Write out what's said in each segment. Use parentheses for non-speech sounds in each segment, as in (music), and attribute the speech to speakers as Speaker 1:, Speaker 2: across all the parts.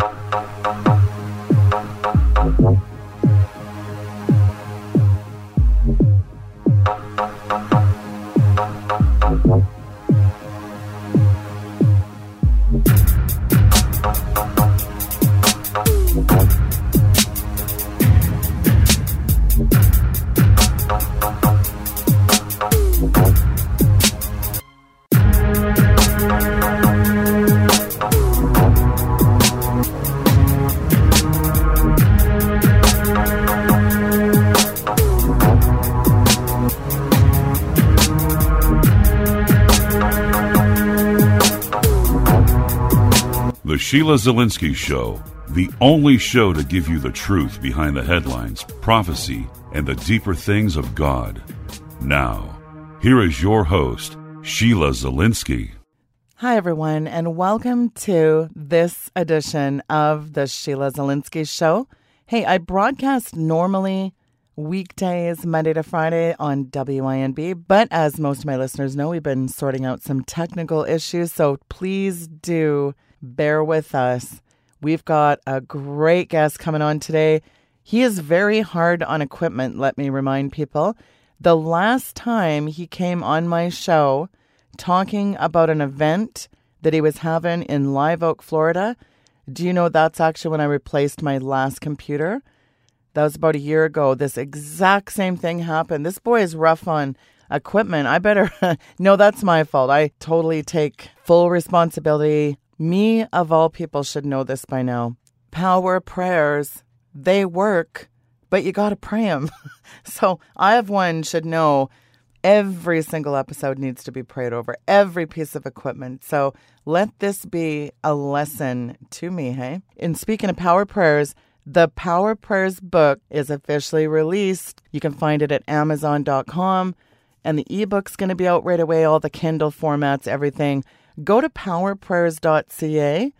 Speaker 1: The Sheila Zilinsky Show, the only show to give you the truth behind the headlines, prophecy, and the deeper things of God. Now, here is your host, Sheila Zilinsky.
Speaker 2: Hi, everyone, and welcome to this edition of the Sheila Zilinsky Show. Hey, I broadcast normally weekdays, Monday to Friday on WINB, but as most of my listeners know, we've been sorting out some technical issues, so please do bear with us. We've got a great guest coming on today. He is very hard on equipment, let me remind people. The last time he came on my show talking about an event that he was having in Live Oak, Florida, do you know that's actually when I replaced my last computer? That was about a year ago. This exact same thing happened. This boy is rough on equipment. I better, (laughs) no, that's my fault. I totally take full responsibility. Me, of all people, should know this by now. Power prayers, they work, but you got to pray them. (laughs) so I, of one, should know every single episode needs to be prayed over, every piece of equipment. So let this be a lesson to me, hey? In speaking of power prayers, the Power Prayers book is officially released. You can find it at Amazon.com, and the ebook's going to be out right away, all the Kindle formats, everything. Go to powerprayers.ca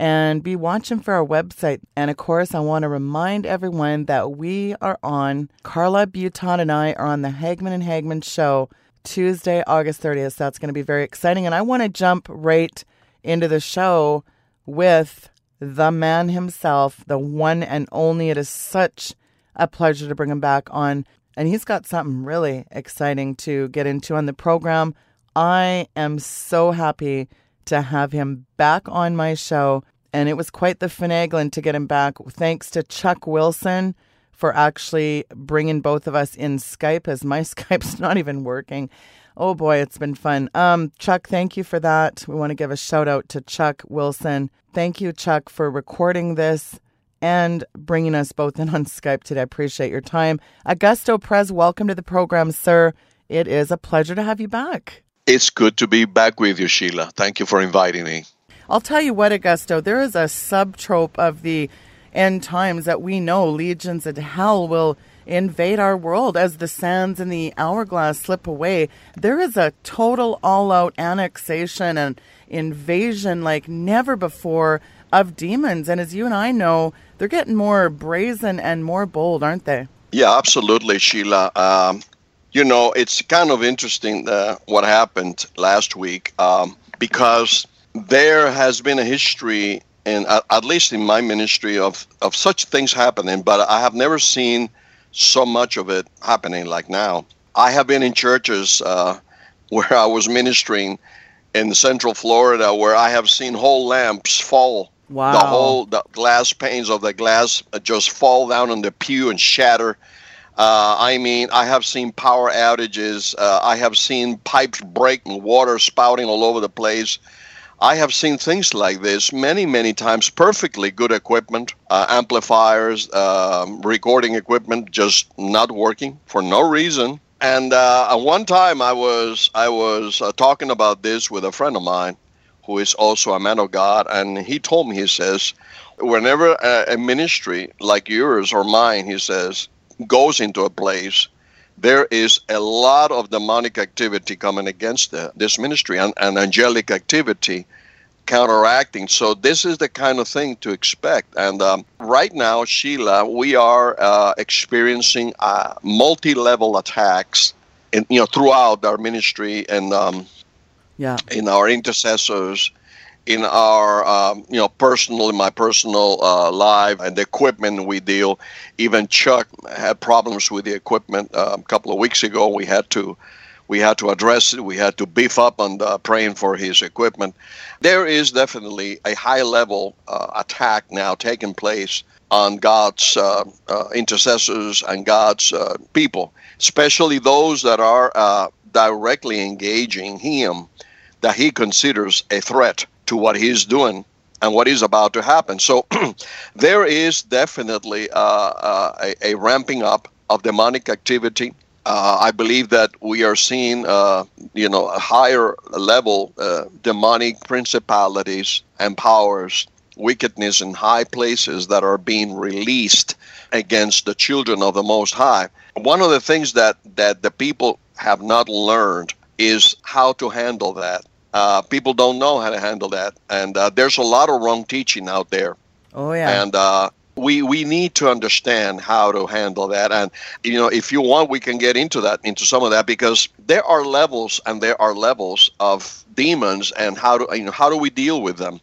Speaker 2: and be watching for our website. And of course, I want to remind everyone that we are on, Carla Buton and I are on the Hagmann and Hagmann show Tuesday, August 30th. So that's going to be very exciting. And I want to jump right into the show with the man himself, the one and only. It is such a pleasure to bring him back on. And he's got something really exciting to get into on the program. I am so happy to have him back on my show. And it was quite the finagling to get him back. Thanks to Chuck Wilson for actually bringing both of us in Skype, as my (laughs) Skype's not even working. Oh boy, it's been fun. Um, Chuck, thank you for that. We want to give a shout out to Chuck Wilson. Thank you, Chuck, for recording this and bringing us both in on Skype today. I appreciate your time. Augusto Perez, welcome to the program, sir. It is a pleasure to have you back.
Speaker 3: It's good to be back with you, Sheila. Thank you for inviting me.
Speaker 2: I'll tell you what, Augusto, there is a subtrope of the end times that we know legions of hell will invade our world as the sands in the hourglass slip away. There is a total all out annexation and invasion like never before of demons. And as you and I know, they're getting more brazen and more bold, aren't they?
Speaker 3: Yeah, absolutely, Sheila. Um, you know, it's kind of interesting uh, what happened last week um, because there has been a history, and at least in my ministry, of, of such things happening, but I have never seen so much of it happening like now. I have been in churches uh, (laughs) where I was ministering in Central Florida where I have seen whole lamps fall.
Speaker 2: Wow.
Speaker 3: The whole the glass panes of the glass just fall down on the pew and shatter. Uh, I mean, I have seen power outages. Uh, I have seen pipes break and water spouting all over the place. I have seen things like this many, many times. Perfectly good equipment, uh, amplifiers, um, recording equipment just not working for no reason. And uh, one time I was I was uh, talking about this with a friend of mine, who is also a man of God, and he told me he says, whenever a, a ministry like yours or mine, he says, goes into a place there is a lot of demonic activity coming against the, this ministry and, and angelic activity counteracting. So this is the kind of thing to expect. And um, right now, Sheila, we are uh, experiencing uh, multi-level attacks, in, you know, throughout our ministry and um,
Speaker 2: yeah,
Speaker 3: in our intercessors, in our um, you know personal in my personal uh, life and the equipment we deal. Even Chuck had problems with the equipment uh, a couple of weeks ago. We had to we had to address it. We had to beef up on praying for his equipment. There is definitely a high level uh, attack now taking place on God's uh, uh, intercessors and God's uh, people, especially those that are uh, directly engaging Him, that He considers a threat to what He's doing and what is about to happen. So (clears throat) there is definitely uh, a, a ramping up of demonic activity uh, I believe that we are seeing, uh, you know, a higher level uh, demonic principalities and powers, wickedness in high places that are being released against the children of the Most High. One of the things that that the people have not learned is how to handle that. Uh, people don't know how to handle that, and uh, there's a lot of wrong teaching out there.
Speaker 2: Oh yeah.
Speaker 3: And uh, we we need to understand how to handle that and you know if you want we can get into that into some of that because there are levels and there are levels of demons and how do you know how do we deal with them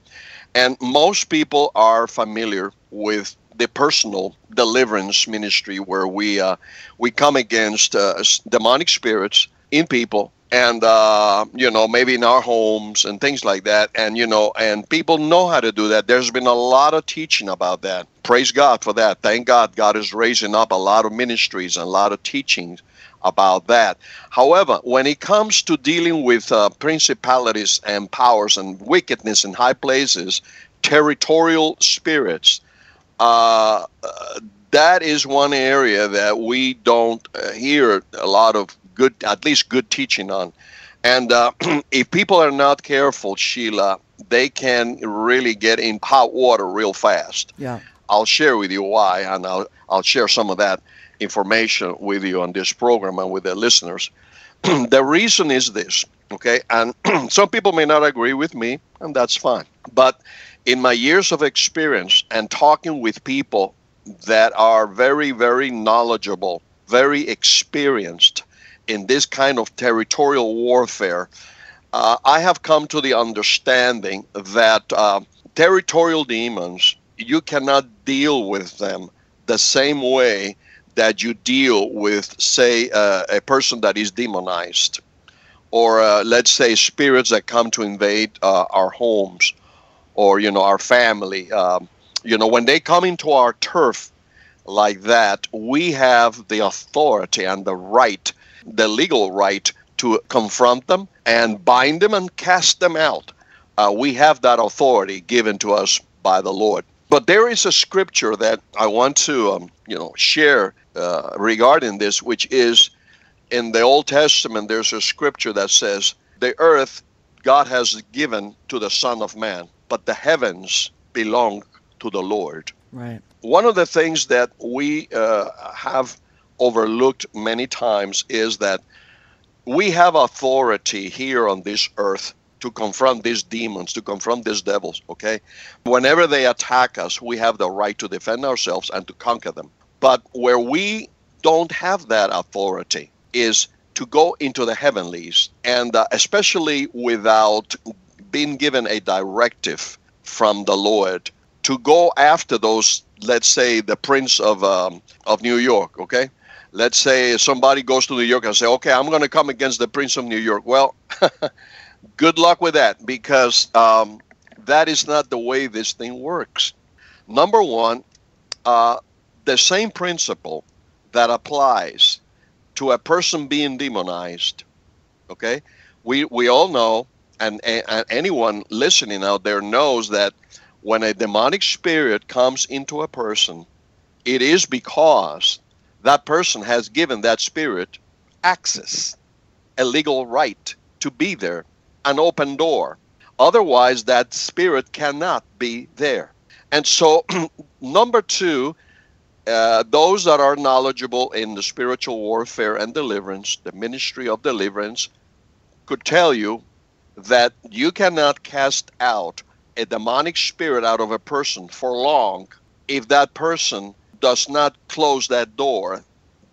Speaker 3: and most people are familiar with the personal deliverance ministry where we uh, we come against uh, demonic spirits in people and uh, you know maybe in our homes and things like that. And you know and people know how to do that. There's been a lot of teaching about that. Praise god for that. Thank god god is raising up a lot of ministries and a lot of teachings about that. However when it comes to dealing with uh, principalities and powers and wickedness in high places territorial spirits uh, that is one area that we don't uh, hear a lot of good, at least good teaching on. And uh, (clears throat) if people are not careful, Sheila, they can really get in hot water real fast.
Speaker 2: Yeah.
Speaker 3: I'll share with you why, and I'll, I'll share some of that information with you on this program and with the listeners. (clears throat) the reason is this, okay? And (clears throat) some people may not agree with me, and that's fine. But in my years of experience and talking with people that are very, very knowledgeable, very experienced in this kind of territorial warfare, uh, I have come to the understanding that uh, territorial demons, you cannot deal with them the same way that you deal with, say, uh, a person that is demonized, or uh, let's say spirits that come to invade uh, our homes, or you know our family. Um, you know when they come into our turf like that, we have the authority and the right the legal right to confront them and bind them and cast them out. Uh, we have that authority given to us by the Lord. But there is a scripture that I want to, um, you know, share uh, regarding this, which is in the Old Testament. There's a scripture that says, "The earth God has given to the Son of Man, but the heavens belong to the Lord."
Speaker 2: Right.
Speaker 3: One of the things that we uh, have overlooked many times is that we have authority here on this earth to confront these demons, to confront these devils, okay? Whenever they attack us, we have the right to defend ourselves and to conquer them. But where we don't have that authority is to go into the heavenlies, and uh, especially without being given a directive from the Lord to go after those, let's say, the Prince of um, of New York, okay? Let's say somebody goes to New York and say, okay, I'm going to come against the Prince of New York. Well, (laughs) good luck with that because um, that is not the way this thing works. Number one, uh, the same principle that applies to a person being demonized, okay? We, we all know, and, and anyone listening out there knows that when a demonic spirit comes into a person, it is because that person has given that spirit access, a legal right to be there, an open door. Otherwise, that spirit cannot be there. And so, (clears throat) number two, uh, those that are knowledgeable in the spiritual warfare and deliverance, the ministry of deliverance, could tell you that you cannot cast out a demonic spirit out of a person for long if that person does not close that door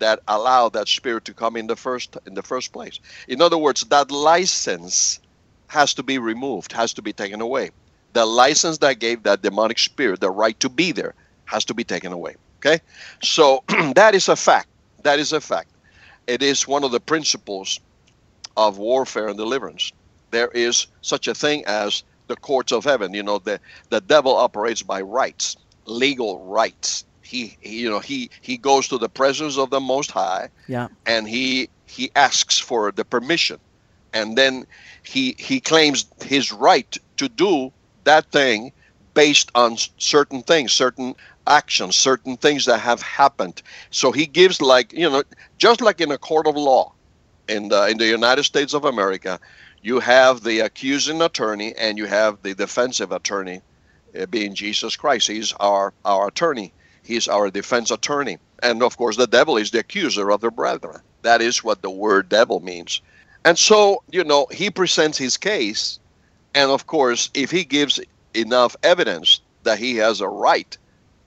Speaker 3: that allow that spirit to come in the first in the first place. In other words, that license has to be removed, has to be taken away. the license that gave that demonic spirit the right to be there has to be taken away. Okay? So (clears throat) that is a fact. That is a fact. It is one of the principles of warfare and deliverance. There is such a thing as the courts of heaven. You know, the, the devil operates by rights, legal rights. He, he you know, he, he goes to the presence of the Most High
Speaker 2: Yeah.
Speaker 3: and he he asks for the permission. And then he he claims his right to do that thing based on certain things certain actions certain things that have happened. So he gives like you know just like in a court of law in the in the United States of America you have the accusing attorney and you have the defensive attorney uh, being Jesus Christ. He's our our attorney he's our defense attorney. And of course the devil is the accuser of the brethren. That is what the word devil means. And so you know he presents his case. And of course if he gives enough evidence that he has a right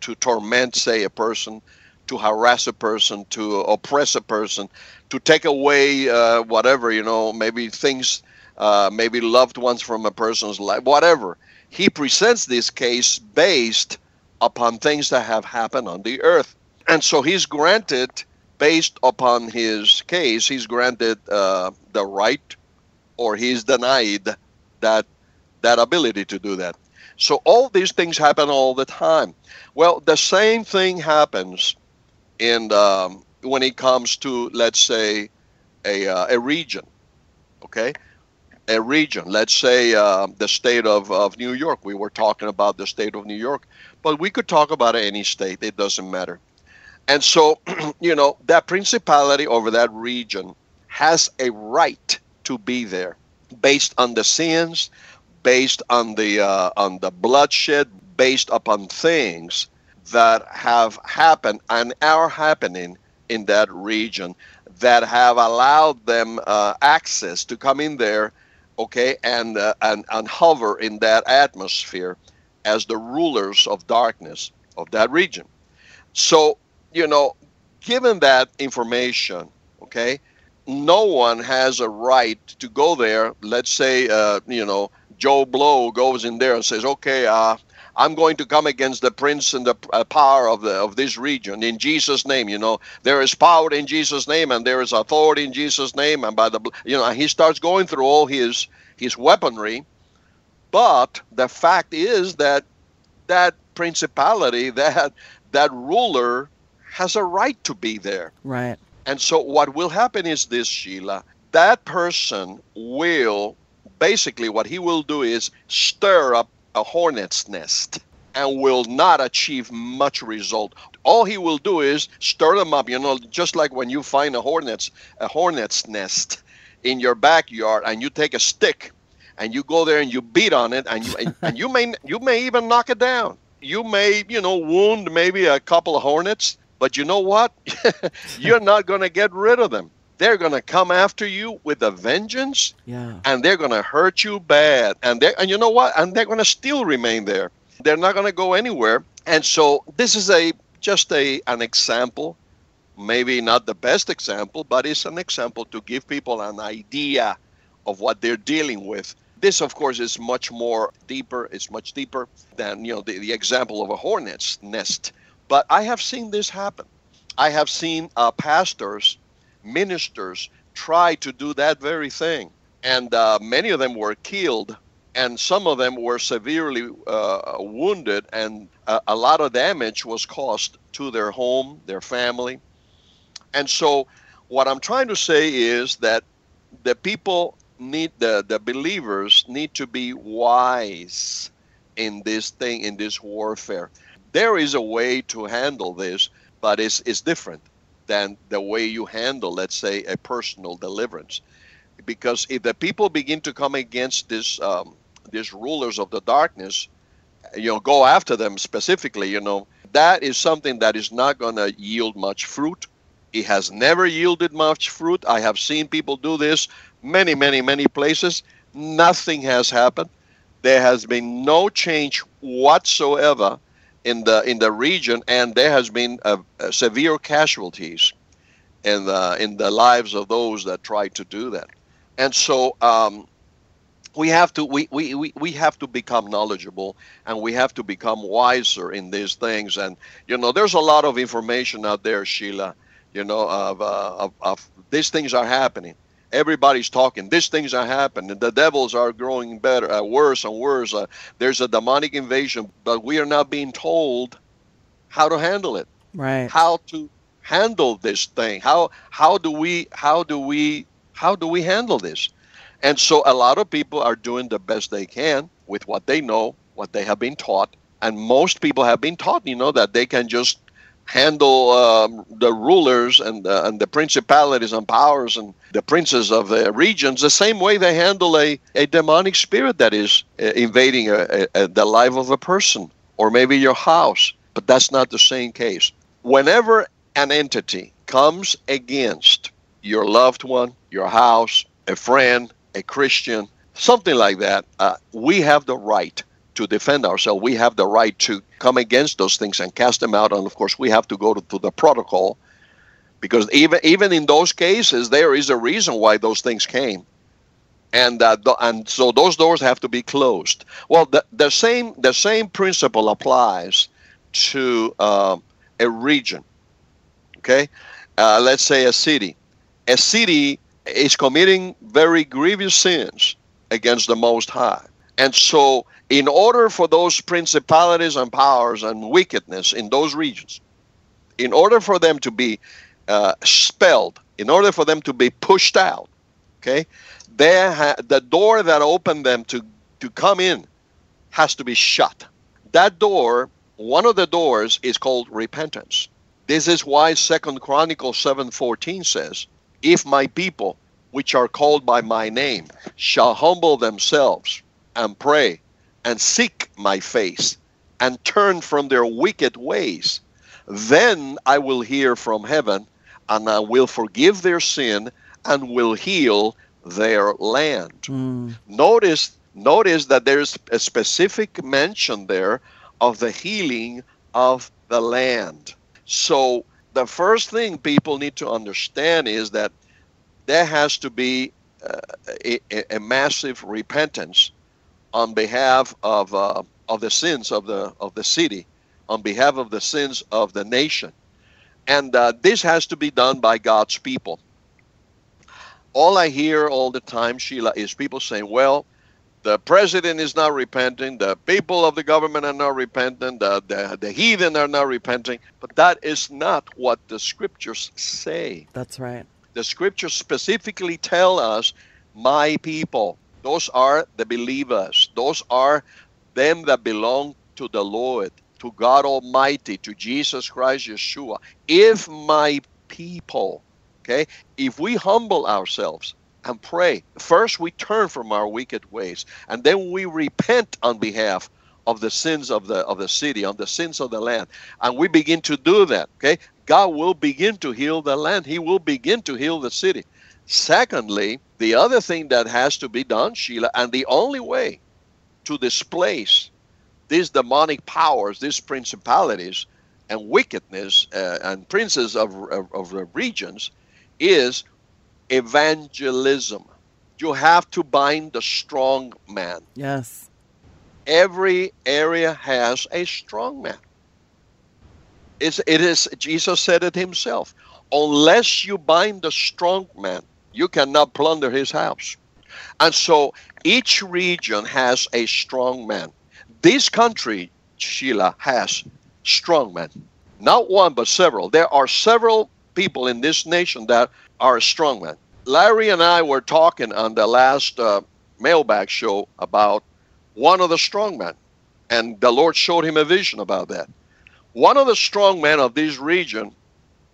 Speaker 3: to torment say a person to harass a person to oppress a person to take away uh, whatever you know maybe things uh, maybe loved ones from a person's life whatever he presents this case based upon things that have happened on the earth. And so he's granted based upon his case he's granted uh, the right or he's denied that that ability to do that. So all these things happen all the time. Well the same thing happens in um, when it comes to let's say a, uh, a region okay? A region let's say uh, the state of, of new york. We were talking about the state of new york but we could talk about any state it doesn't matter. And so, (clears throat) you know, that principality over that region has a right to be there based on the sins, based on the uh, on the bloodshed, based upon things that have happened and are happening in that region that have allowed them uh, access to come in there, okay, and, uh, and and hover in that atmosphere as the rulers of darkness of that region. So you know, given that information, okay, no one has a right to go there. Let's say, uh, you know, Joe Blow goes in there and says, okay, uh, I'm going to come against the prince and the uh, power of the of this region in Jesus' name. You know, there is power in Jesus' name, and there is authority in Jesus' name, and by the you know, he starts going through all his his weaponry. But the fact is that that principality, (laughs) that that ruler has a right to be there.
Speaker 2: Right.
Speaker 3: And so what will happen is this, Sheila. That person will basically what he will do is stir up a hornet's nest and will not achieve much result. All he will do is stir them up, you know, just like when you find a hornet's a hornet's nest in your backyard and you take a stick and you go there and you beat on it and you and, (laughs) and you may you may even knock it down. You may, you know, wound maybe a couple of hornets, but you know what? (laughs) You're not going to get rid of them. They're going to come after you with a vengeance
Speaker 2: Yeah.
Speaker 3: and they're going to hurt you bad. And they and you know what? And they're going to still remain there. They're not going to go anywhere. And so this is a just a an example, maybe not the best example, but it's an example to give people an idea of what they're dealing with. This, of course, is much more deeper. It's much deeper than you know the, the example of a hornet's nest. But I have seen this happen. I have seen uh, pastors, ministers try to do that very thing, and uh, many of them were killed, and some of them were severely uh, wounded, and a, a lot of damage was caused to their home, their family. And so, what I'm trying to say is that the people need the, the believers need to be wise in this thing in this warfare. There is a way to handle this but it's, it's different than the way you handle let's say a personal deliverance. Because if the people begin to come against this um, these rulers of the darkness you know go after them specifically you know that is something that is not going to yield much fruit it has never yielded much fruit. I have seen people do this many many many places. Nothing has happened. There has been no change whatsoever in the in the region and there has been a, a severe casualties in the in the lives of those that tried to do that. And so um, we have to we, we, we, we have to become knowledgeable and we have to become wiser in these things. And you know there's a lot of information out there sheila you know of, uh, of, of these things are happening. Everybody's talking these things are happening. The devils are growing better uh, worse and worse. Uh, there's a demonic invasion but we are not being told how to handle it.
Speaker 2: Right.
Speaker 3: How to handle this thing. How how do we how do we how do we handle this? And so a lot of people are doing the best they can with what they know, what they have been taught. And most people have been taught, you know, that they can just handle um, the rulers and, uh, and the principalities and powers and the princes of the regions the same way they handle a, a demonic spirit that is uh, invading a, a, the life of a person or maybe your house. But that's not the same case. Whenever an entity comes against your loved one, your house, a friend, a Christian, something like that, uh, we have the right to defend ourselves. We have the right to come against those things and cast them out. And of course, we have to go to, to the protocol because even even in those cases, there is a reason why those things came, and uh, th- and so those doors have to be closed. Well, the, the same the same principle applies to uh, a region. Okay, uh, let's say a city. A city is committing very grievous sins against the Most High. And so, in order for those principalities and powers and wickedness in those regions, in order for them to be uh, spelled, in order for them to be pushed out, okay, ha- the door that opened them to, to come in has to be shut. That door, one of the doors, is called repentance. This is why Second Chronicles 7:14 says, if my people, which are called by my name, shall humble themselves and pray and seek my face and turn from their wicked ways, then I will hear from heaven and I will forgive their sin and will heal their land. Mm. Notice notice that there's a specific mention there of the healing of the land. So the first thing people need to understand is that there has to be uh, a, a, massive repentance on behalf of uh, of the sins of the of the city, on behalf of the sins of the nation, and uh, this has to be done by God's people. All I hear all the time, Sheila, is people saying, "Well, the president is not repenting, the people of the government are not repenting, the, the, the heathen are not repenting. But that is not what the scriptures say.
Speaker 2: That's right.
Speaker 3: The scriptures specifically tell us, my people. Those are the believers. Those are them that belong to the Lord, to God Almighty, to Jesus Christ Yeshua. If my people, okay, if we humble ourselves, and pray. First, we turn from our wicked ways, and then we repent on behalf of the sins of the of the city, on the sins of the land, and we begin to do that. Okay, God will begin to heal the land. He will begin to heal the city. Secondly, the other thing that has to be done, Sheila, and the only way to displace these demonic powers, these principalities, and wickedness uh, and princes of, of, of the regions is evangelism. You have to bind the strong man.
Speaker 2: Yes.
Speaker 3: Every area has a strong man. It's, it is, Jesus said it himself. Unless you bind the strong man, you cannot plunder his house. And so each region has a strong man. This country, Sheila, has strong men. Not one, but several. There are several people in this nation that are strongmen. Larry and I were talking on the last uh, mailbag show about one of the strongmen, and the Lord showed him a vision about that. One of the strongmen of this region,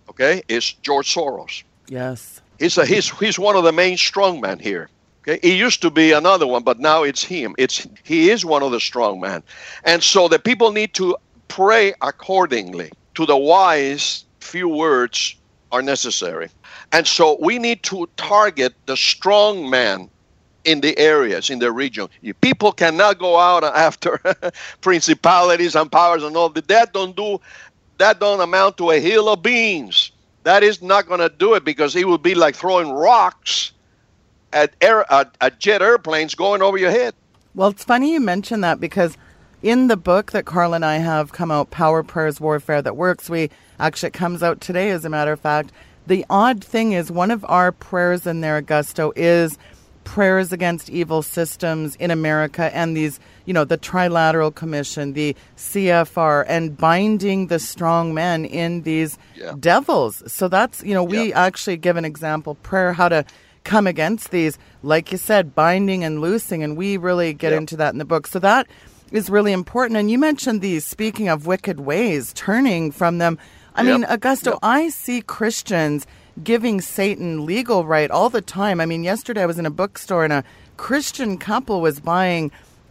Speaker 3: okay, is George Soros.
Speaker 2: Yes.
Speaker 3: He's, a, he's, he's one of the main strongmen here. Okay, he used to be another one, but now it's him. It's he is one of the strong men, and so the people need to pray accordingly to the wise few words are necessary. And so we need to target the strong man in the areas, in the region. People cannot go out after (laughs) principalities and powers and all that. That don't do that don't amount to a hill of beans. That is not going to do it because it would be like throwing rocks at air at, at jet airplanes going over your head.
Speaker 2: Well, it's funny you mention that because in the book that Carl and I have come out, Power Prayers Warfare That Works, we actually it comes out today, as a matter of fact. The odd thing is, one of our prayers in there, Augusto, is prayers against evil systems in America and these, you know, the Trilateral Commission, the CFR, and binding the strong men in these yeah. devils. So that's, you know, we yeah. actually give an example prayer how to come against these, like you said, binding and loosing, and we really get yeah. into that in the book. So that is really important. And you mentioned these, speaking of wicked ways, turning from them. I yep. mean, Augusto, yep. I see Christians giving Satan legal right all the time. I mean, yesterday I was in a bookstore and a Christian couple was buying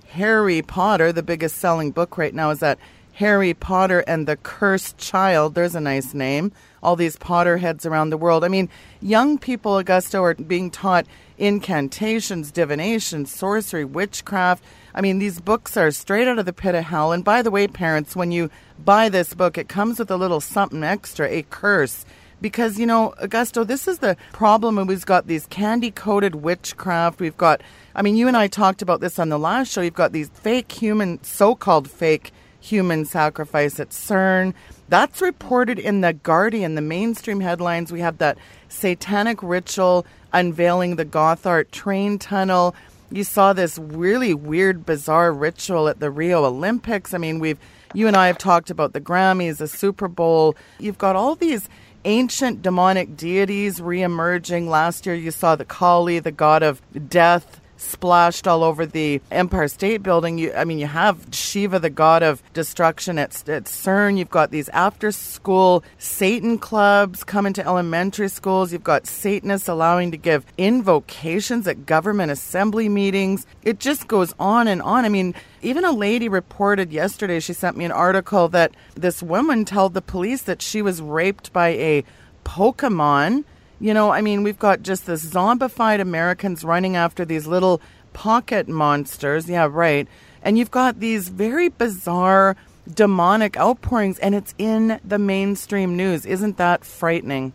Speaker 2: Harry Potter. The biggest selling book right now is that Harry Potter and the Cursed Child. There's a nice name. All these Potterheads around the world. I mean, young people, Augusto, are being taught incantations, divination, sorcery, witchcraft. I mean, these books are straight out of the pit of hell. And by the way, parents, when you buy this book, it comes with a little something extra, a curse. Because, you know, Augusto, this is the problem. We've got these candy coated witchcraft. We've got, I mean, you and I talked about this on the last show. You've got these fake human, so called fake human sacrifice at CERN. That's reported in The Guardian, the mainstream headlines. We have that satanic ritual unveiling the Gotthard train tunnel you saw this really weird, bizarre ritual at the Rio Olympics. I mean, we've you and I have talked about the Grammys, the Super Bowl. You've got all these ancient demonic deities reemerging. Last year, you saw the Kali, the god of death, splashed all over the Empire State Building. You, I mean, you have Shiva, the god of destruction at, at CERN. You've got these after school Satan clubs coming to elementary schools. You've got Satanists allowing to give invocations at government assembly meetings. It just goes on and on. I mean, even a lady reported yesterday, she sent me an article that this woman told the police that she was raped by a Pokemon you know, I mean, we've got just this zombified Americans running after these little pocket monsters. Yeah, right. And you've got these very bizarre demonic outpourings, and it's in the mainstream news. Isn't that frightening?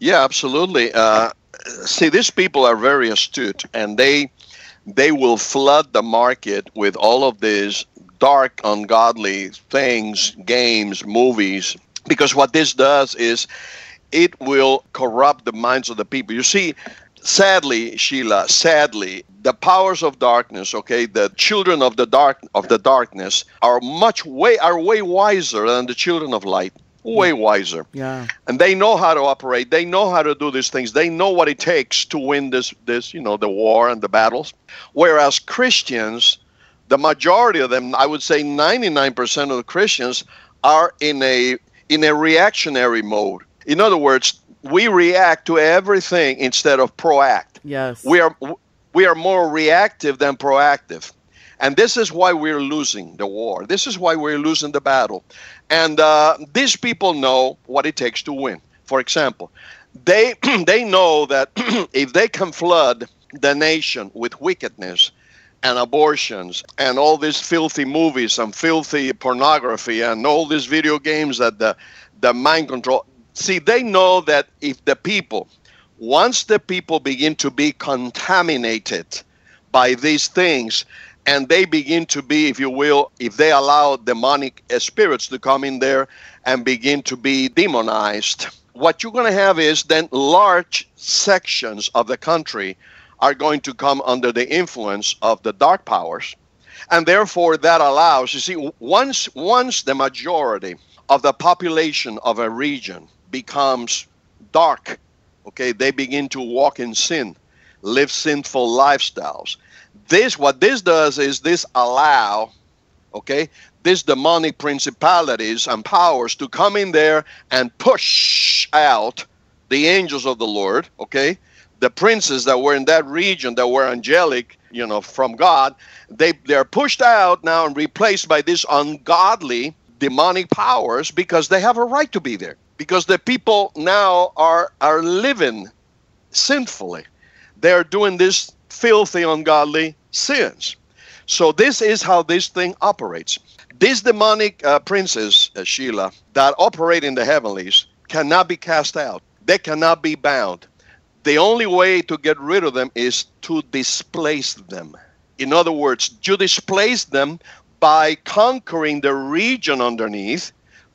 Speaker 3: Yeah, absolutely. Uh, see, these people are very astute, and they they will flood the market with all of these dark, ungodly things, games, movies. Because what this does is it will corrupt the minds of the people. You see, sadly, Sheila, sadly, the powers of darkness, okay, the children of the dark of the darkness are much way are way wiser than the children of light. Way wiser.
Speaker 2: Yeah.
Speaker 3: And they know how to operate. They know how to do these things. They know what it takes to win this this, you know, the war and the battles. Whereas Christians, the majority of them, I would say 99% of the Christians are in a in a reactionary mode in other words, we react to everything instead of proact.
Speaker 2: Yes.
Speaker 3: We are we are more reactive than proactive. And this is why we're losing the war. This is why we're losing the battle. And uh, these people know what it takes to win. For example, they (clears throat) they know that (clears throat) if they can flood the nation with wickedness and abortions and all these filthy movies and filthy pornography and all these video games that the the mind control See, they know that if the people, once the people begin to be contaminated by these things, and they begin to be, if you will, if they allow demonic uh, spirits to come in there and begin to be demonized, what you're going to have is then large sections of the country are going to come under the influence of the dark powers. And therefore, that allows, you see, once, once the majority of the population of a region becomes dark. Okay, they begin to walk in sin, live sinful lifestyles. This what this does is this allow, okay, these demonic principalities and powers to come in there and push out the angels of the Lord, okay? The princes that were in that region that were angelic, you know, from God, they they're pushed out now and replaced by these ungodly demonic powers because they have a right to be there because the people now are are living sinfully. They're doing this filthy, ungodly sins. So this is how this thing operates. These demonic uh, princes, uh, Sheila, that operate in the heavenlies cannot be cast out. They cannot be bound. The only way to get rid of them is to displace them. In other words, you displace them by conquering the region underneath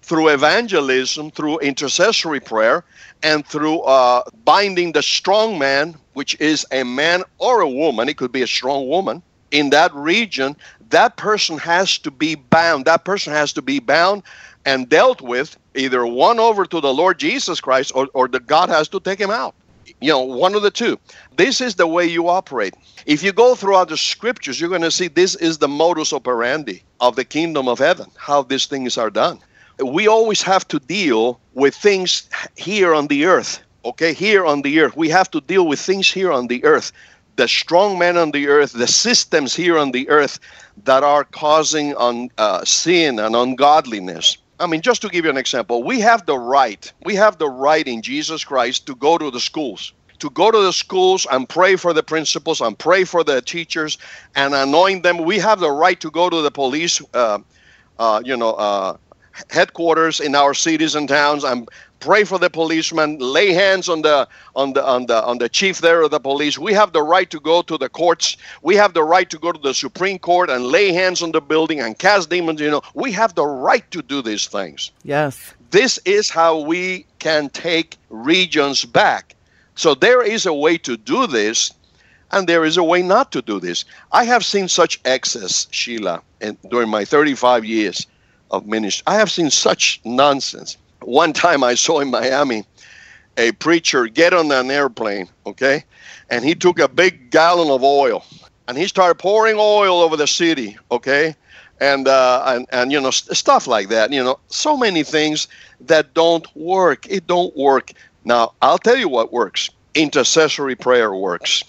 Speaker 3: through evangelism, through intercessory prayer, and through uh, binding the strong man, which is a man or a woman, it could be a strong woman, in that region, that person has to be bound. That person has to be bound and dealt with, either won over to the Lord Jesus Christ or, or the God has to take him out. You know, one of the two. This is the way you operate. If you go throughout the scriptures, you're going to see this is the modus operandi of the kingdom of heaven, how these things are done we always have to deal with things here on the earth. Okay, here on the earth, we have to deal with things here on the earth. The strong men on the earth, the systems here on the earth that are causing on uh, sin and ungodliness. I mean, just to give you an example, we have the right, we have the right in Jesus Christ to go to the schools, to go to the schools and pray for the principals and pray for the teachers and anoint them. We have the right to go to the police, uh, uh, you know, uh, headquarters in our cities and towns. And pray for the policemen. Lay hands on the on the on the on the chief there of the police. We have the right to go to the courts. We have the right to go to the supreme court and lay hands on the building and cast demons you know. We have the right to do these things.
Speaker 2: Yes.
Speaker 3: This is how we can take regions back. So there is a way to do this and there is a way not to do this. I have seen such excess sheila and during my 35 years of ministry. I have seen such nonsense. One time I saw in Miami a preacher get on an airplane, okay, and he took a big gallon of oil and he started pouring oil over the city, okay, and uh, and and you know stuff like that. You know, so many things that don't work. It don't work. Now I'll tell you what works. Intercessory prayer works.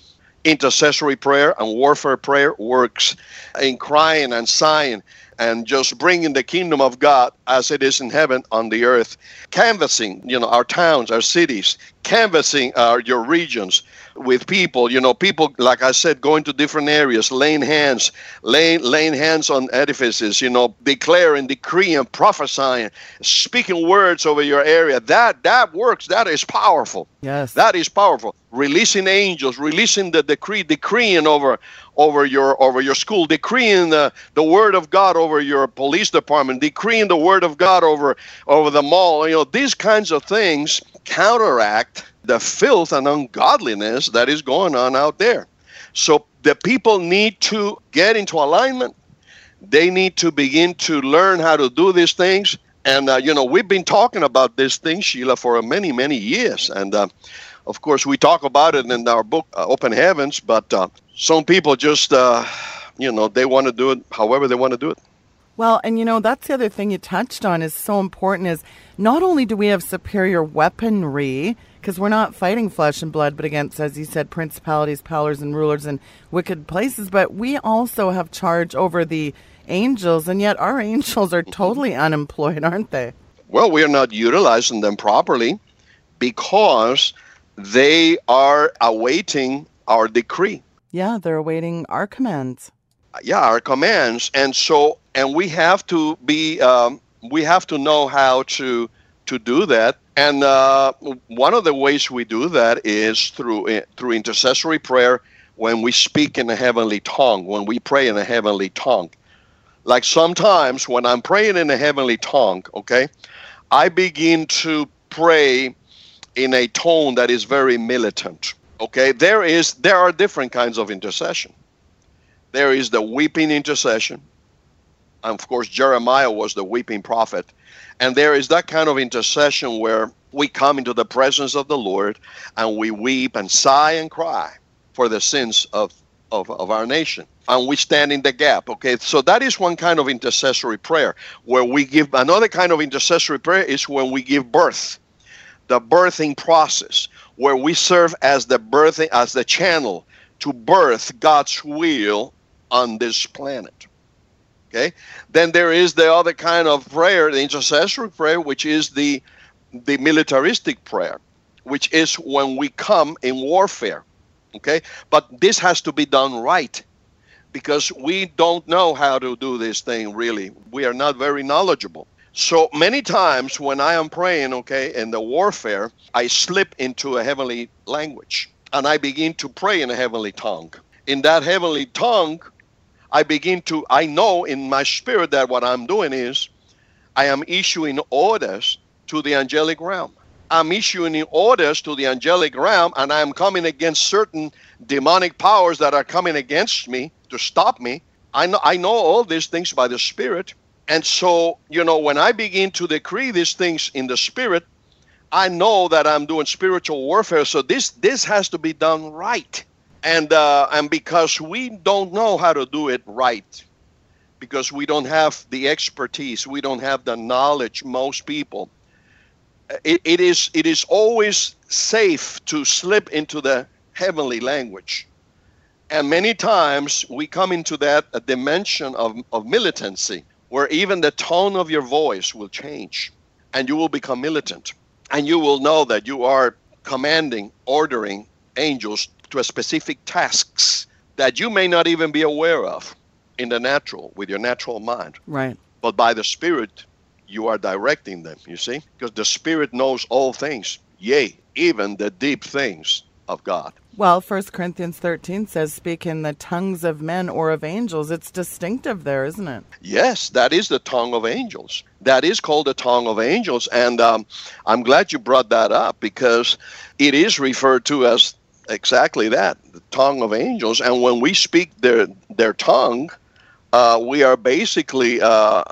Speaker 3: Intercessory prayer and warfare prayer works. In crying and sighing and just bringing the kingdom of God as it is in heaven on the earth, canvassing, you know, our towns, our cities, canvassing uh, your regions with people, you know, people, like I said, going to different areas, laying hands, laying, laying hands on edifices, you know, declaring, decreeing, prophesying, speaking words over your area. That, that works. That is powerful.
Speaker 2: Yes.
Speaker 3: That is powerful. Releasing angels, releasing the decree, decreeing over over your over your school, decreeing the, the word of God over your police department, decreeing the word of God over over the mall. You know, these kinds of things counteract the filth and ungodliness that is going on out there. So the people need to get into alignment. They need to begin to learn how to do these things. And, uh, you know, we've been talking about this thing, Sheila, for many, many years. And, uh, of course, we talk about it in our book, uh, Open Heavens, but uh, some people just, uh, you know, they want to do it however they want to do it.
Speaker 2: Well, and you know, that's the other thing you touched on is so important is not only do we have superior weaponry, because we're not fighting flesh and blood, but against, as you said, principalities, powers, and rulers and wicked places, but we also have charge over the angels, and yet our (laughs) angels are totally unemployed, aren't they?
Speaker 3: Well, we are not utilizing them properly because they are awaiting our decree.
Speaker 2: Yeah, they're awaiting our commands.
Speaker 3: Yeah, our commands, and so and we have to be um, we have to know how to to do that. And uh, one of the ways we do that is through eh, through intercessory prayer when we speak in a heavenly tongue, when we pray in a heavenly tongue. Like sometimes when I'm praying in a heavenly tongue, okay, I begin to pray in a tone that is very militant. Okay, there is there are different kinds of intercession. There is the weeping intercession. And of course, Jeremiah was the weeping prophet. And there is that kind of intercession where we come into the presence of the Lord and we weep and sigh and cry for the sins of, of, of our nation. And we stand in the gap. Okay, so that is one kind of intercessory prayer where we give another kind of intercessory prayer is when we give birth the birthing process where we serve as the birthing as the channel to birth God's will on this planet. Okay? Then there is the other kind of prayer, the intercessory prayer, which is the the militaristic prayer, which is when we come in warfare. Okay? But this has to be done right because we don't know how to do this thing really. We are not very knowledgeable. So many times when I am praying, okay, in the warfare, I slip into a heavenly language and I begin to pray in a heavenly tongue. In that heavenly tongue, I begin to, I know in my spirit that what I'm doing is I am issuing orders to the angelic realm. I'm issuing orders to the angelic realm and I'm coming against certain demonic powers that are coming against me to stop me. I know, I know all these things by the Spirit. And so, you know, when I begin to decree these things in the Spirit, I know that I'm doing spiritual warfare. So this this has to be done right. And uh, and because we don't know how to do it right, because we don't have the expertise, we don't have the knowledge. Most people, it, it is it is always safe to slip into the heavenly language. And many times we come into that dimension of, of militancy where even the tone of your voice will change and you will become militant and you will know that you are commanding, ordering angels to a specific tasks that you may not even be aware of in the natural with your natural mind.
Speaker 2: Right.
Speaker 3: But by the Spirit, you are directing them, you see? Because the Spirit knows all things, yea, even the deep things of God.
Speaker 2: Well, 1 Corinthians 13 says, speak in the tongues of men or of angels. It's distinctive there, isn't it?
Speaker 3: Yes, that is the tongue of angels. That is called the tongue of angels. And um, I'm glad you brought that up because it is referred to as exactly that the tongue of angels. And when we speak their, their tongue, uh, we are basically uh,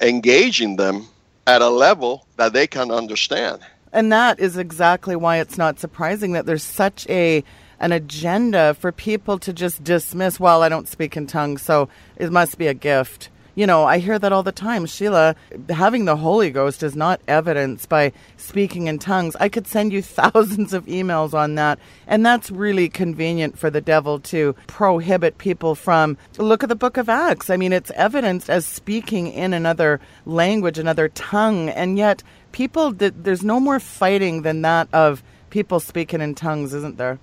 Speaker 3: engaging them at a level that they can understand.
Speaker 2: And that is exactly why it's not surprising that there's such a an agenda for people to just dismiss, well, I don't speak in tongues, so it must be a gift. You know, I hear that all the time. Sheila, having the Holy Ghost is not evidence by speaking in tongues. I could send you (laughs) thousands of emails on that. And that's really convenient for the devil to prohibit people from. Look at the book of Acts. I mean, it's evidenced as speaking in another language, another tongue. And yet, people, there's no more fighting than that of people speaking in tongues, isn't there?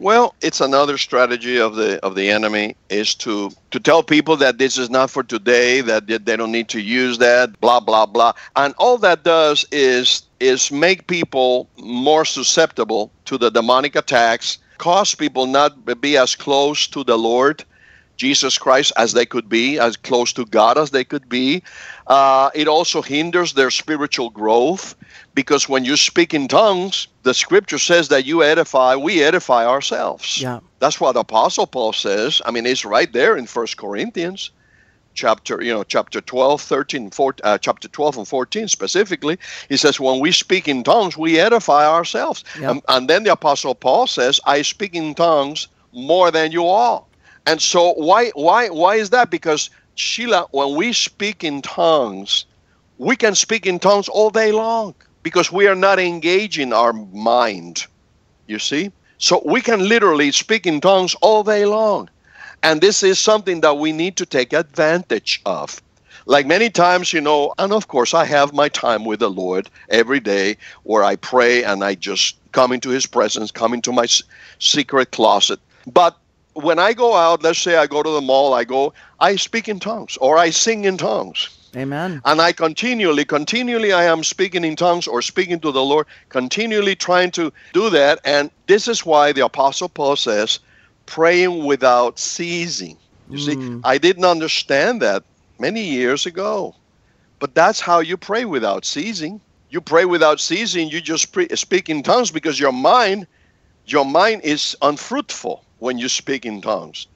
Speaker 3: Well, it's another strategy of the of the enemy is to to tell people that this is not for today, that they don't need to use that, blah blah blah, and all that does is is make people more susceptible to the demonic attacks, cause people not be as close to the Lord Jesus Christ as they could be, as close to God as they could be. Uh, it also hinders their spiritual growth because when you speak in tongues, the scripture says that you edify, we edify ourselves.
Speaker 2: Yeah.
Speaker 3: That's what Apostle Paul says. I mean, it's right there in First Corinthians chapter you know chapter 12 13 14, uh, chapter 12 and 14 specifically he says when we speak in tongues we edify ourselves
Speaker 2: Yep.
Speaker 3: and, and then the apostle paul says i speak in tongues more than you all and so why why why is that? Because Sheila, when we speak in tongues, we can speak in tongues all day long because we are not engaging our mind. You see? So we can literally speak in tongues all day long. And this is something that we need to take advantage of. Like many times, you know, and of course, I have my time with the Lord every day where I pray and I just come into His presence, come into my secret closet. But when I go out, let's say I go to the mall, I go, I speak in tongues or I sing in tongues.
Speaker 2: Amen.
Speaker 3: And I continually, continually, I am speaking in tongues or speaking to the Lord, continually trying to do that. And this is why the Apostle Paul says, praying without ceasing. You see, mm. I didn't understand that many years ago. But that's how you pray without ceasing. You pray without ceasing, you just pre- speak in tongues because your mind, your mind is unfruitful when you speak in tongues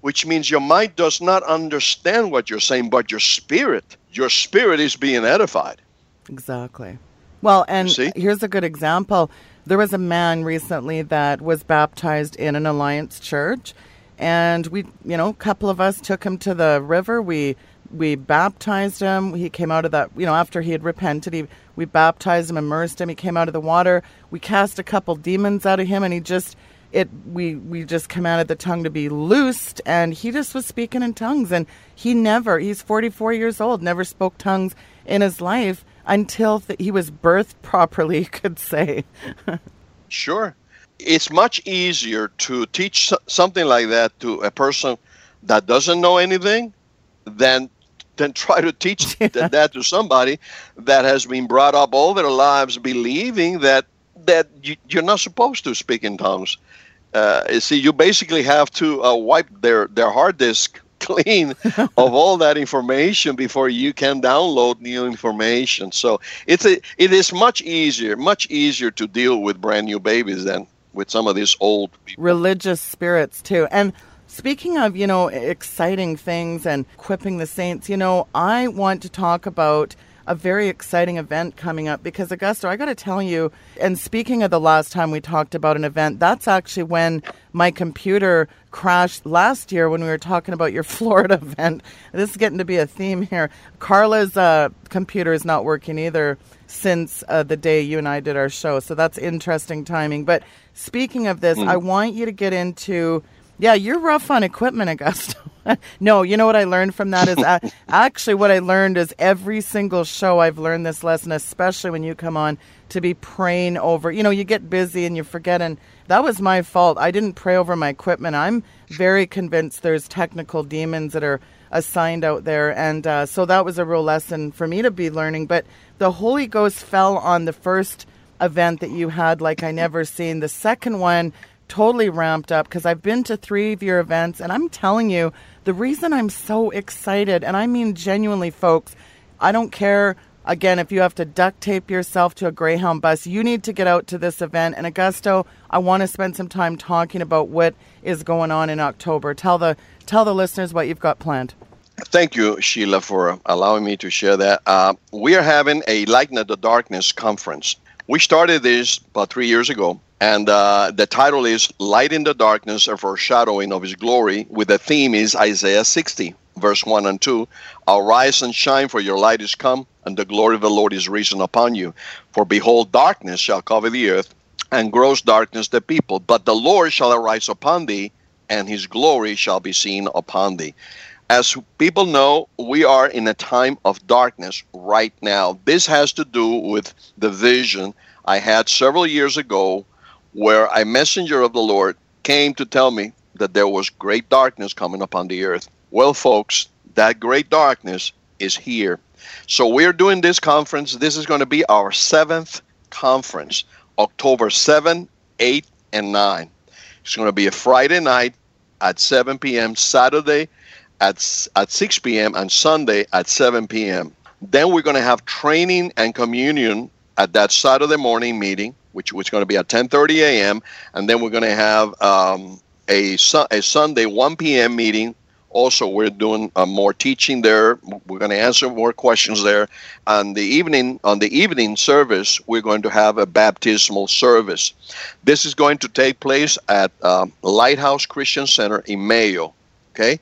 Speaker 3: which means your mind does not understand what you're saying, but your spirit, your spirit is being edified.
Speaker 2: Exactly. Well, and here's a good example. There was a man recently that was baptized in an Alliance church, and we, you know, a couple of us took him to the river. We we baptized him. He came out of that, you know, after he had repented. He we baptized him, immersed him. He came out of the water. We cast a couple demons out of him, and he just it we we just commanded the tongue to be loosed and he just was speaking in tongues and he never he's 44 years old never spoke tongues in his life until th- he was birthed properly (laughs) could say
Speaker 3: Sure. It's much easier to teach something like that to a person that doesn't know anything than than try to teach (laughs) yeah. that to somebody that has been brought up all their lives believing that that you, are not supposed to speak in tongues. Uh, see, you basically have to uh, wipe their, their hard disk (laughs) clean (laughs) of all that information before you can download new information. So it's a, it is much easier, much easier to deal with brand new babies than with some of these old
Speaker 2: people. religious spirits too. And Speaking of, you know, exciting things and equipping the saints, you know, I want to talk about a very exciting event coming up because Augusto, I got to tell you, and speaking of the last time we talked about an event, that's actually when my computer crashed last year when we were talking about your (laughs) Florida event. This is getting to be a theme here. Carla's uh, computer is not working either since uh, the day you and I did our show, so that's interesting timing. But speaking of this, mm. I want you to get into yeah, you're rough on equipment, Augusto. (laughs) (laughs) no, you know what I learned from that is uh, (laughs) actually what I learned is every single show I've learned this lesson, especially when you come on to be praying over. You know, you get busy and you forget, and that was my fault. I didn't pray over my equipment. I'm very convinced there's technical demons that are assigned out there, and uh, so that was a real lesson for me to be learning. But the Holy Ghost fell on the first event that you had like I never seen. The second one totally ramped up because I've been to three of your events, and I'm telling you, the reason I'm so excited, and I mean genuinely, folks, I don't care. Again, if you have to duct tape yourself to a Greyhound bus, you need to get out to this event. And Augusto, I want to spend some time talking about what is going on in October. Tell the tell the listeners what you've got planned.
Speaker 3: Thank you, Sheila, for allowing me to share that. Uh, we are having a Light in the Darkness conference. We started this about three years ago, and uh, the title is Light in the Darkness, a foreshadowing of His glory, with the theme is Isaiah 60, verse 1 and 2. Arise and shine, for your light is come, and the glory of the Lord is risen upon you. For behold, darkness shall cover the earth, and gross darkness the people. But the Lord shall arise upon thee, and his glory shall be seen upon thee. As people know, we are in a time of darkness right now. This has to do with the vision I had several years ago where a messenger of the Lord came to tell me that there was great darkness coming upon the earth. Well, folks, that great darkness is here. So we're doing this conference. This is going to be our seventh conference, October 7, 8, and 9. It's going to be a Friday night at 7 p.m., Saturday at, at 6 p.m. and Sunday at 7 p.m. Then we're going to have training and communion at that Saturday morning meeting, which was going to be at 10:30 a.m. And then we're going to have um, a, a Sunday 1 p.m. meeting. Also, we're doing uh, more teaching there. We're going to answer more questions there. On the evening, on the evening service, we're going to have a baptismal service. This is going to take place at uh, Lighthouse Christian Center in Mayo. Okay,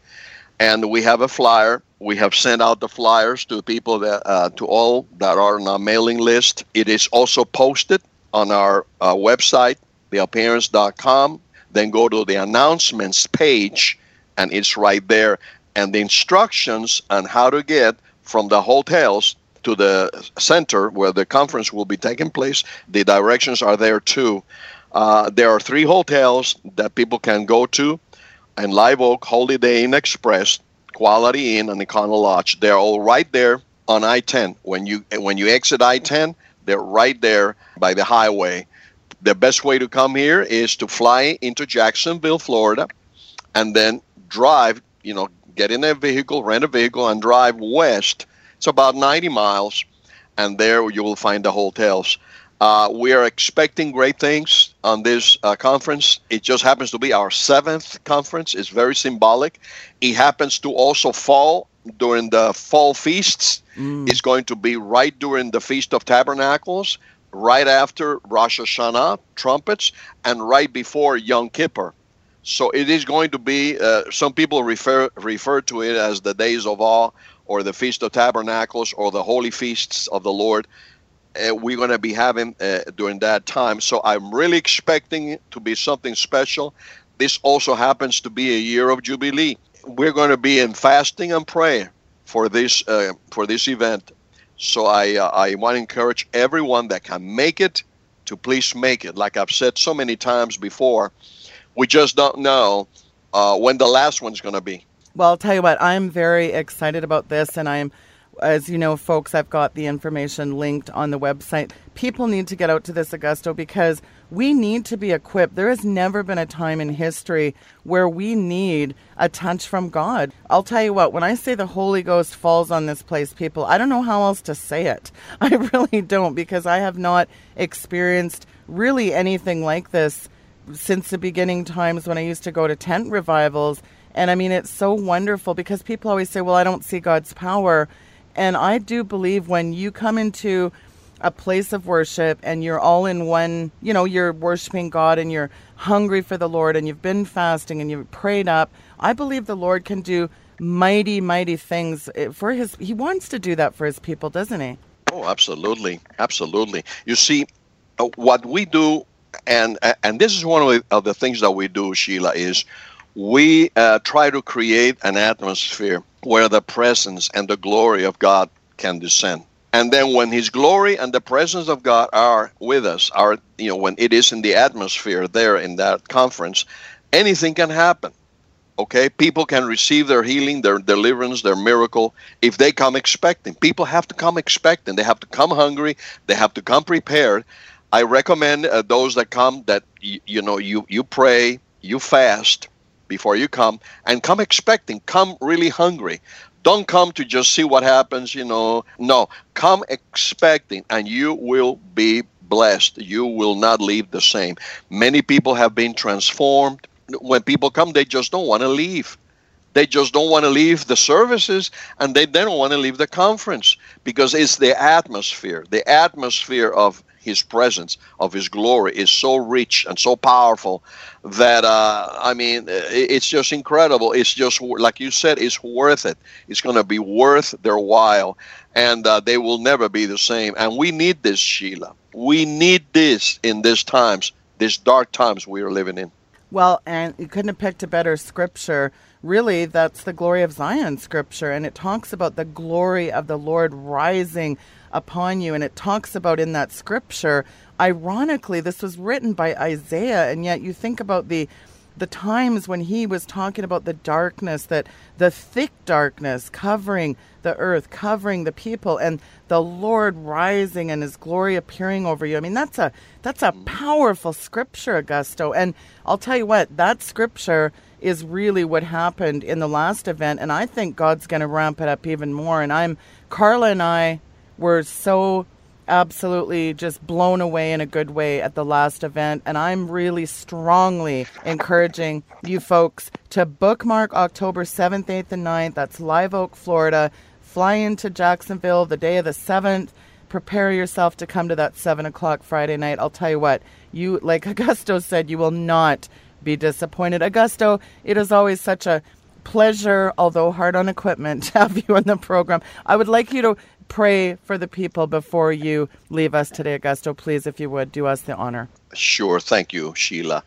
Speaker 3: and we have a flyer. We have sent out the flyers to people that uh, to all that are on our mailing list. It is also posted on our uh, website, theappearance.com. Then go to the announcements page, and it's right there. And the instructions on how to get from the hotels to the center where the conference will be taking place, the directions are there too. Uh, there are three hotels that people can go to and Live Oak, Holiday Inn Express, Quality Inn, and Econo Lodge. They're all right there on I-10. When you when you exit I-10, they're right there by the highway. The best way to come here is to fly into Jacksonville, Florida, and then drive. You know, get in a vehicle, rent a vehicle, and drive west. It's about 90 miles, and there you will find the hotels. Uh, we are expecting great things on this uh, conference. It just happens to be our seventh conference. It's very symbolic. It happens to also fall during the fall feasts. Mm. It's going to be right during the Feast of Tabernacles, right after Rosh Hashanah, trumpets, and right before Yom Kippur. So it is going to be. Uh, some people refer refer to it as the days of awe, or the Feast of Tabernacles, or the Holy Feasts of the Lord uh, we're going to be having uh, during that time. So I'm really expecting it to be something special. This also happens to be a year of Jubilee. We're going to be in fasting and prayer for this uh, for this event. So I uh, I want to encourage everyone that can make it to please make it. Like I've said so many times before, we just don't know uh, when the last one's going to be.
Speaker 2: Well, I'll tell you what, I'm very excited about this, and I'm as you know, folks, I've got the information linked on the website. People need to get out to this Augusto because we need to be equipped. There has never been a time in history where we need a touch from God. I'll tell you what, when I say the Holy Ghost falls on this place, people, I don't know how else to say it. (laughs) I really don't because I have not experienced really anything like this since the beginning times when I used to go to tent revivals. And I mean, it's so wonderful because people always say, well, I don't see God's power. And I do believe when you come into a place of worship and you're all in one, you know, you're worshiping God and you're hungry for the Lord and you've been fasting and you've prayed up, I believe the Lord can do mighty, mighty things for his, he wants to do that for his people, doesn't he?
Speaker 3: Oh, absolutely. Absolutely. You see, uh, what we do, and and this is one of the, of the things that we do, Sheila, is we uh, try to create an atmosphere where the presence and the glory of God can descend. And then when his glory and the presence of God are with us, are you know, when it is in the atmosphere there in that conference, anything can happen. Okay, people can receive their healing, their deliverance, their miracle if they come expecting. People have to come expecting. They have to come hungry. They have to come prepared. I recommend uh, those that come that you, you know you you pray, you fast, before you come and come expecting come really hungry don't come to just see what happens you know. No come expecting and you will be blessed. You will not leave the same. Many people have been transformed. When people come they just don't want to leave. They just don't want to leave the services and they, they don't want to leave the conference because it's the atmosphere the atmosphere of his presence, of His glory, is so rich and so powerful that uh, I mean, it's just incredible. It's just like you said, it's worth it. It's going to be worth their while, and uh, they will never be the same. And we need this, Sheila. We need this in these times, these dark times we are living in.
Speaker 2: Well, and you couldn't have picked a better scripture. Really, that's the glory of Zion scripture, and it talks about the glory of the Lord rising upon you. And it talks about in that scripture, ironically, this was written by Isaiah, and yet you think about the the times when he was talking about the darkness that the thick darkness covering the earth covering the people and the lord rising and his glory appearing over you. I mean that's a that's a powerful scripture augusto. And i'll tell you what that scripture is really what happened in the last event and i think god's going to ramp it up even more. And i'm carla and i were so absolutely just blown away in a good way at the last event. And I'm really strongly encouraging you folks to bookmark October 7th, 8th, and 9th. That's Live Oak, Florida. Fly into Jacksonville the day of the 7th. Prepare yourself to come to that 7 o'clock Friday night. I'll tell you what, you, like (laughs) Augusto said, you will not be disappointed. Augusto, it is always such a pleasure, although hard on equipment, (laughs) to have you on the program. I would like you to pray for the people before you leave us today, Augusto. Please, if you would, do us the honor.
Speaker 3: Sure. Thank you, Sheila.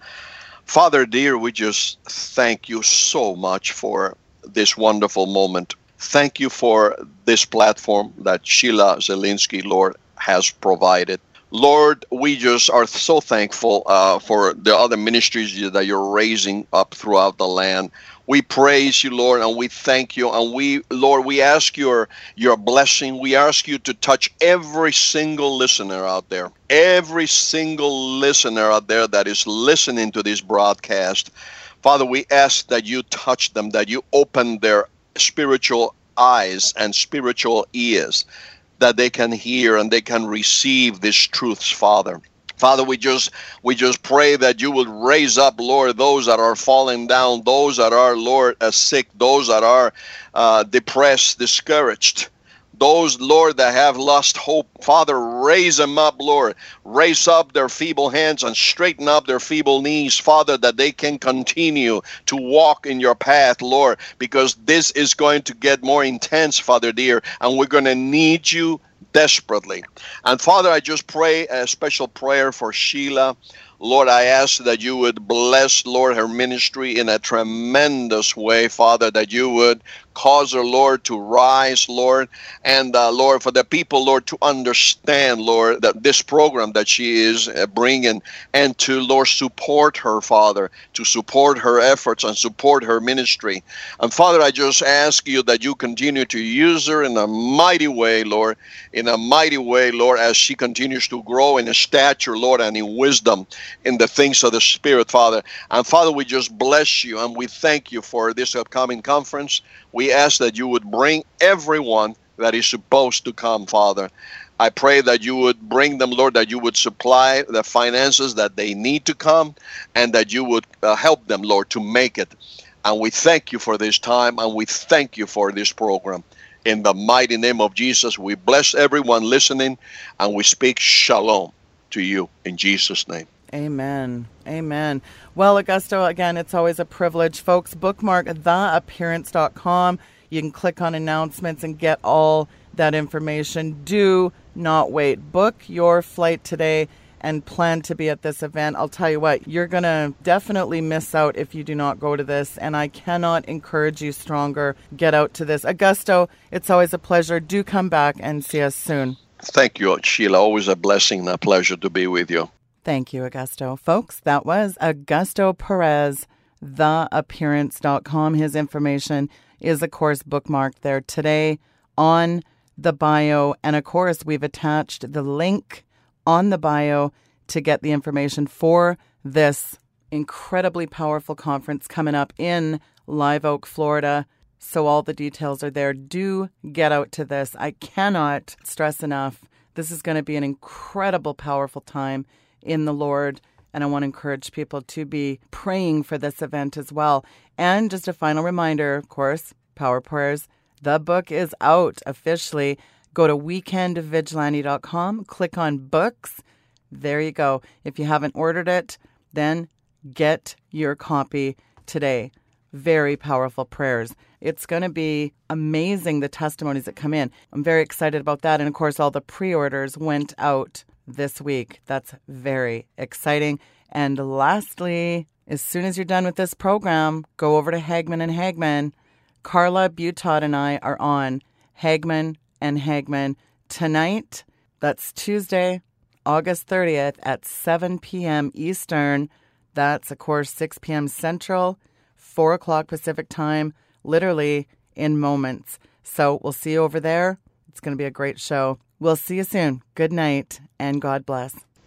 Speaker 3: Father dear, we just thank you so much for this wonderful moment. Thank you for this platform that Sheila Zilinsky, Lord, has provided. Lord, we just are so thankful uh, for the other ministries that you're raising up throughout the land. We praise you, Lord, and we thank you. And we, Lord, we ask your your blessing. We ask you to touch every single listener out there, every single listener out there that is listening to this broadcast. Father, we ask that you touch them, that you open their spiritual eyes and spiritual ears, that they can hear and they can receive these truths, Father. Father, we just we just pray that you would raise up, Lord, those that are falling down, those that are, Lord, uh, sick, those that are uh, depressed, discouraged, those, Lord, that have lost hope. Father, raise them up, Lord. Raise up their feeble hands and straighten up their feeble knees, Father, that they can continue to walk in your path, Lord, because this is going to get more intense, Father dear, and we're going to need you desperately. And Father, I just pray a special prayer for Sheila. Lord, I ask that you would bless, Lord, her ministry in a tremendous way, Father, that you would Cause her, Lord, to rise, Lord. And, uh, Lord, for the people, Lord, to understand, Lord, that this program that she is uh, bringing and to, Lord, support her, Father, to support her efforts and support her ministry. And, Father, I just ask you that you continue to use her in a mighty way, Lord, in a mighty way, Lord, as she continues to grow in stature, Lord, and in wisdom in the things of the Spirit, Father. And, Father, we just bless you and we thank you for this upcoming conference. We ask that you would bring everyone that is supposed to come, Father. I pray that you would bring them, Lord, that you would supply the finances that they need to come, and that you would uh, help them, Lord, to make it. And we thank you for this time, and we thank you for this program. In the mighty name of Jesus, we bless everyone listening, and we speak shalom to you in Jesus' name.
Speaker 2: Amen. Amen. Well, Augusto, again, it's always a privilege. Folks, bookmark theappearance.com. You can click on announcements and get all that information. Do not wait. Book your flight today and plan to be at this event. I'll tell you what, you're going to definitely miss out if you do not go to this, and I cannot encourage you stronger. Get out to this. Augusto, it's always a pleasure. Do come back and see us soon.
Speaker 3: Thank you, Sheila. Always a blessing and a pleasure to be with you.
Speaker 2: Thank you, Augusto. Folks, that was Augusto Perez, theappearance.com. His information is, of course, bookmarked there today on the bio. And of course, we've attached the link on the bio to get the information for this incredibly powerful conference coming up in Live Oak, Florida. So all the details are there. Do get out to this. I cannot stress enough. This is going to be an incredible, powerful time in the Lord. And I want to encourage people to be praying for this event as well. And just a final reminder, of course, Power Prayers. The book is out officially. Go to weekendvigilante.com, click on books. There you go. If you haven't ordered it, then get your copy today. Very powerful prayers. It's going to be amazing the testimonies that come in. I'm very excited about that. And of course, all the pre orders went out this week. That's very exciting. And lastly, as soon as you're done with this program, go over to Hagmann and Hagmann. Carla Butod and I are on Hagmann and Hagmann tonight. That's Tuesday, August 30th at 7 p.m. Eastern. That's, of course, 6 p.m. Central, 4 o'clock Pacific time, literally in moments. So we'll see you over there. It's going to be a great show. We'll see you soon. Good night and God bless.